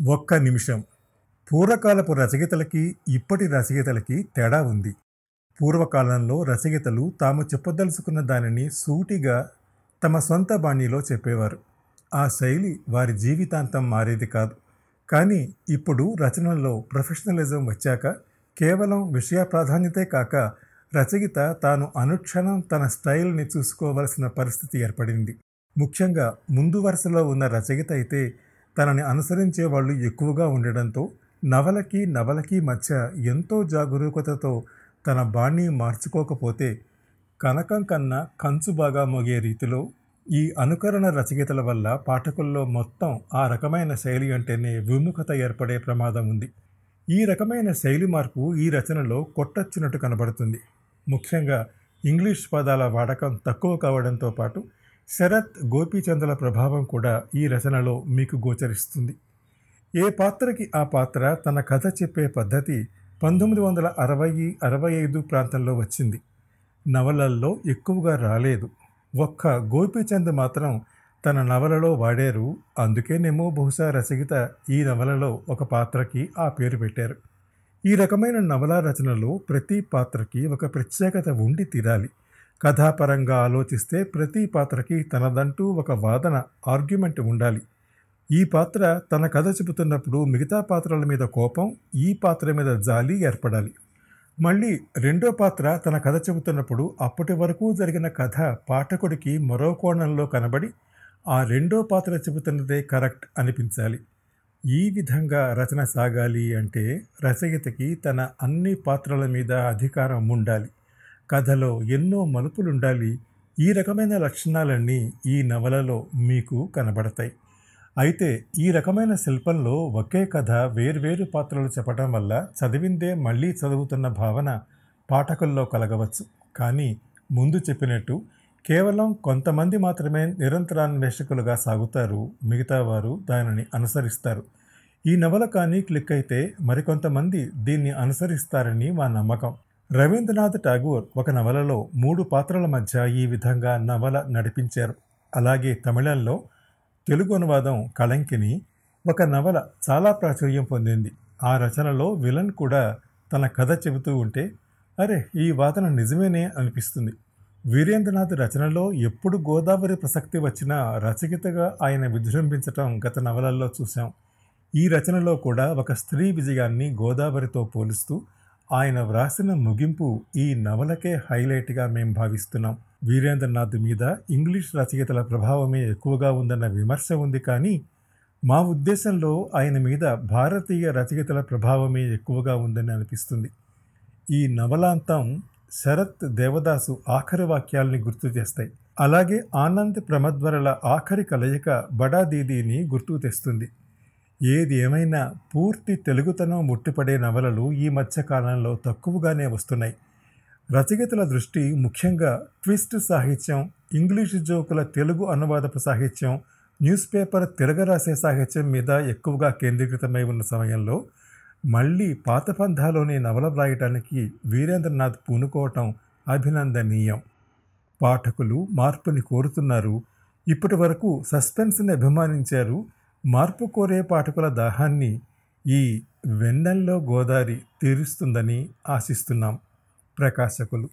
ఒక్క నిమిషం. పూర్వకాలపు రచయితలకి ఇప్పటి రచయితలకి తేడా ఉంది. పూర్వకాలంలో రచయితలు తాము చెప్పదలుచుకున్న దానిని సూటిగా తమ సొంత బాణీలో చెప్పేవారు. ఆ శైలి వారి జీవితాంతం మారేది కాదు. కానీ ఇప్పుడు రచనల్లో ప్రొఫెషనలిజం వచ్చాక కేవలం విషయ ప్రాధాన్యతే కాక రచయిత తాను అనుక్షణం తన స్టైల్ని చూసుకోవలసిన పరిస్థితి ఏర్పడింది. ముఖ్యంగా ముందు వరుసలో ఉన్న రచయిత అయితే తనని అనుసరించే వాళ్ళు ఎక్కువగా ఉండడంతో నవలకి నవలకి మధ్య ఎంతో జాగరూకతతో తన బాణి మార్చుకోకపోతే కనకం కన్నా కంచు బాగా మోగే రీతిలో ఈ అనుకరణ రచయితల వల్ల పాఠకుల్లో మొత్తం ఆ రకమైన శైలి అంటేనే విముఖత ఏర్పడే ప్రమాదం ఉంది. ఈ రకమైన శైలి మార్పు ఈ రచనలో కొట్టొచ్చినట్టు కనబడుతుంది. ముఖ్యంగా ఇంగ్లీష్ పదాల వాడకం తక్కువ కావడంతో పాటు శరత్ గోపీచంద్రుల ప్రభావం కూడా ఈ రచనలో మీకు గోచరిస్తుంది. ఏ పాత్రకి ఆ పాత్ర తన కథ చెప్పే పద్ధతి పంతొమ్మిది వందల అరవై అరవై ఐదు ప్రాంతంలో వచ్చింది. నవలల్లో ఎక్కువగా రాలేదు. ఒక్క గోపీచంద్ మాత్రం తన నవలలో వాడారు. అందుకేనేమో బహుశా రచయిత ఈ నవలలో ఒక పాత్రకి ఆ పేరు పెట్టారు. ఈ రకమైన నవలా రచనలో ప్రతి పాత్రకి ఒక ప్రత్యేకత ఉండి తీరాలి. కథాపరంగా ఆలోచిస్తే ప్రతి పాత్రకి తనదంటూ ఒక వాదన ఆర్గ్యుమెంట్ ఉండాలి. ఈ పాత్ర తన కథ చెబుతున్నప్పుడు మిగతా పాత్రల మీద కోపం ఈ పాత్ర మీద జాలి ఏర్పడాలి. మళ్ళీ రెండో పాత్ర తన కథ చెబుతున్నప్పుడు అప్పటి వరకు జరిగిన కథ పాఠకుడికి మరో కోణంలో కనబడి ఆ రెండో పాత్ర చెబుతున్నదే కరెక్ట్ అనిపించాలి. ఈ విధంగా రచన సాగాలి అంటే రచయితకి తన అన్ని పాత్రల మీద అధికారం ఉండాలి. కథలో ఎన్నో మలుపులుండాలి. ఈ రకమైన లక్షణాలన్నీ ఈ నవలలో మీకు కనబడతాయి. అయితే ఈ రకమైన శిల్పంలో ఒకే కథ వేర్వేరు పాత్రలు చెప్పడం వల్ల చదివిందే మళ్ళీ చదువుతున్న భావన పాఠకుల్లో కలగవచ్చు. కానీ ముందు చెప్పినట్టు కేవలం కొంతమంది మాత్రమే నిరంతరాన్వేషకులుగా సాగుతారు. మిగతా వారు దానిని అనుసరిస్తారు. ఈ నవల కానీ క్లిక్ అయితే మరికొంతమంది దీన్ని అనుసరిస్తారని మా నమ్మకం. రవీంద్రనాథ్ ఠాగూర్ ఒక నవలలో మూడు పాత్రల మధ్య ఈ విధంగా నవల నడిపించారు. అలాగే తమిళంలో తెలుగు అనువాదం కళంకిని ఒక నవల చాలా ప్రాచుర్యం పొందింది. ఆ రచనలో విలన్ కూడా తన కథ చెబుతూ ఉంటే అరే ఈ వాదన నిజమేనే అనిపిస్తుంది. వీరేంద్రనాథ్ రచనలో ఎప్పుడు గోదావరి ప్రసక్తి వచ్చినా రచయితగా ఆయన విజృంభించటం గత నవలల్లో చూశాం. ఈ రచనలో కూడా ఒక స్త్రీ విజయాన్ని గోదావరితో పోలుస్తూ ఆయన వ్రాసిన ముగింపు ఈ నవలకే హైలైట్గా మేం భావిస్తున్నాం. వీరేంద్రనాథ్ మీద ఇంగ్లీష్ రచయితల ప్రభావమే ఎక్కువగా ఉందన్న విమర్శ ఉంది కానీ మా ఉద్దేశంలో ఆయన మీద భారతీయ రచయితల ప్రభావమే ఎక్కువగా ఉందని అనిపిస్తుంది. ఈ నవలాంతం శరత్ దేవదాసు ఆఖరి వాక్యాల్ని గుర్తు చేస్తాయి అలాగే ఆనంద్ ప్రమద్వరల ఆఖరి కలయిక బడా దీదీని గుర్తు తెస్తుంది. ఏది ఏమైనా పూర్తి తెలుగుతనం ముట్టిపడే నవలలు ఈ మధ్య కాలంలో తక్కువగానే వస్తున్నాయి. రచయితల దృష్టి ముఖ్యంగా ట్విస్ట్ సాహిత్యం ఇంగ్లీషు జోకుల తెలుగు అనువాదపు సాహిత్యం న్యూస్ పేపర్ తిరగరాసే సాహిత్యం మీద ఎక్కువగా కేంద్రీకృతమై ఉన్న సమయంలో మళ్ళీ పాత పంథాలోని నవల వ్రాయటానికి వీరేంద్రనాథ్ పూనుకోవటం అభినందనీయం. పాఠకులు మార్పుని కోరుతున్నారు. ఇప్పటి వరకు సస్పెన్స్ని అభిమానించారు మార్పు కోరే పాఠకుల దాహాన్ని ఈ వెన్నెల్లో గోదారి తీరుస్తుందని ఆశిస్తున్నాం ప్రకాశకులు.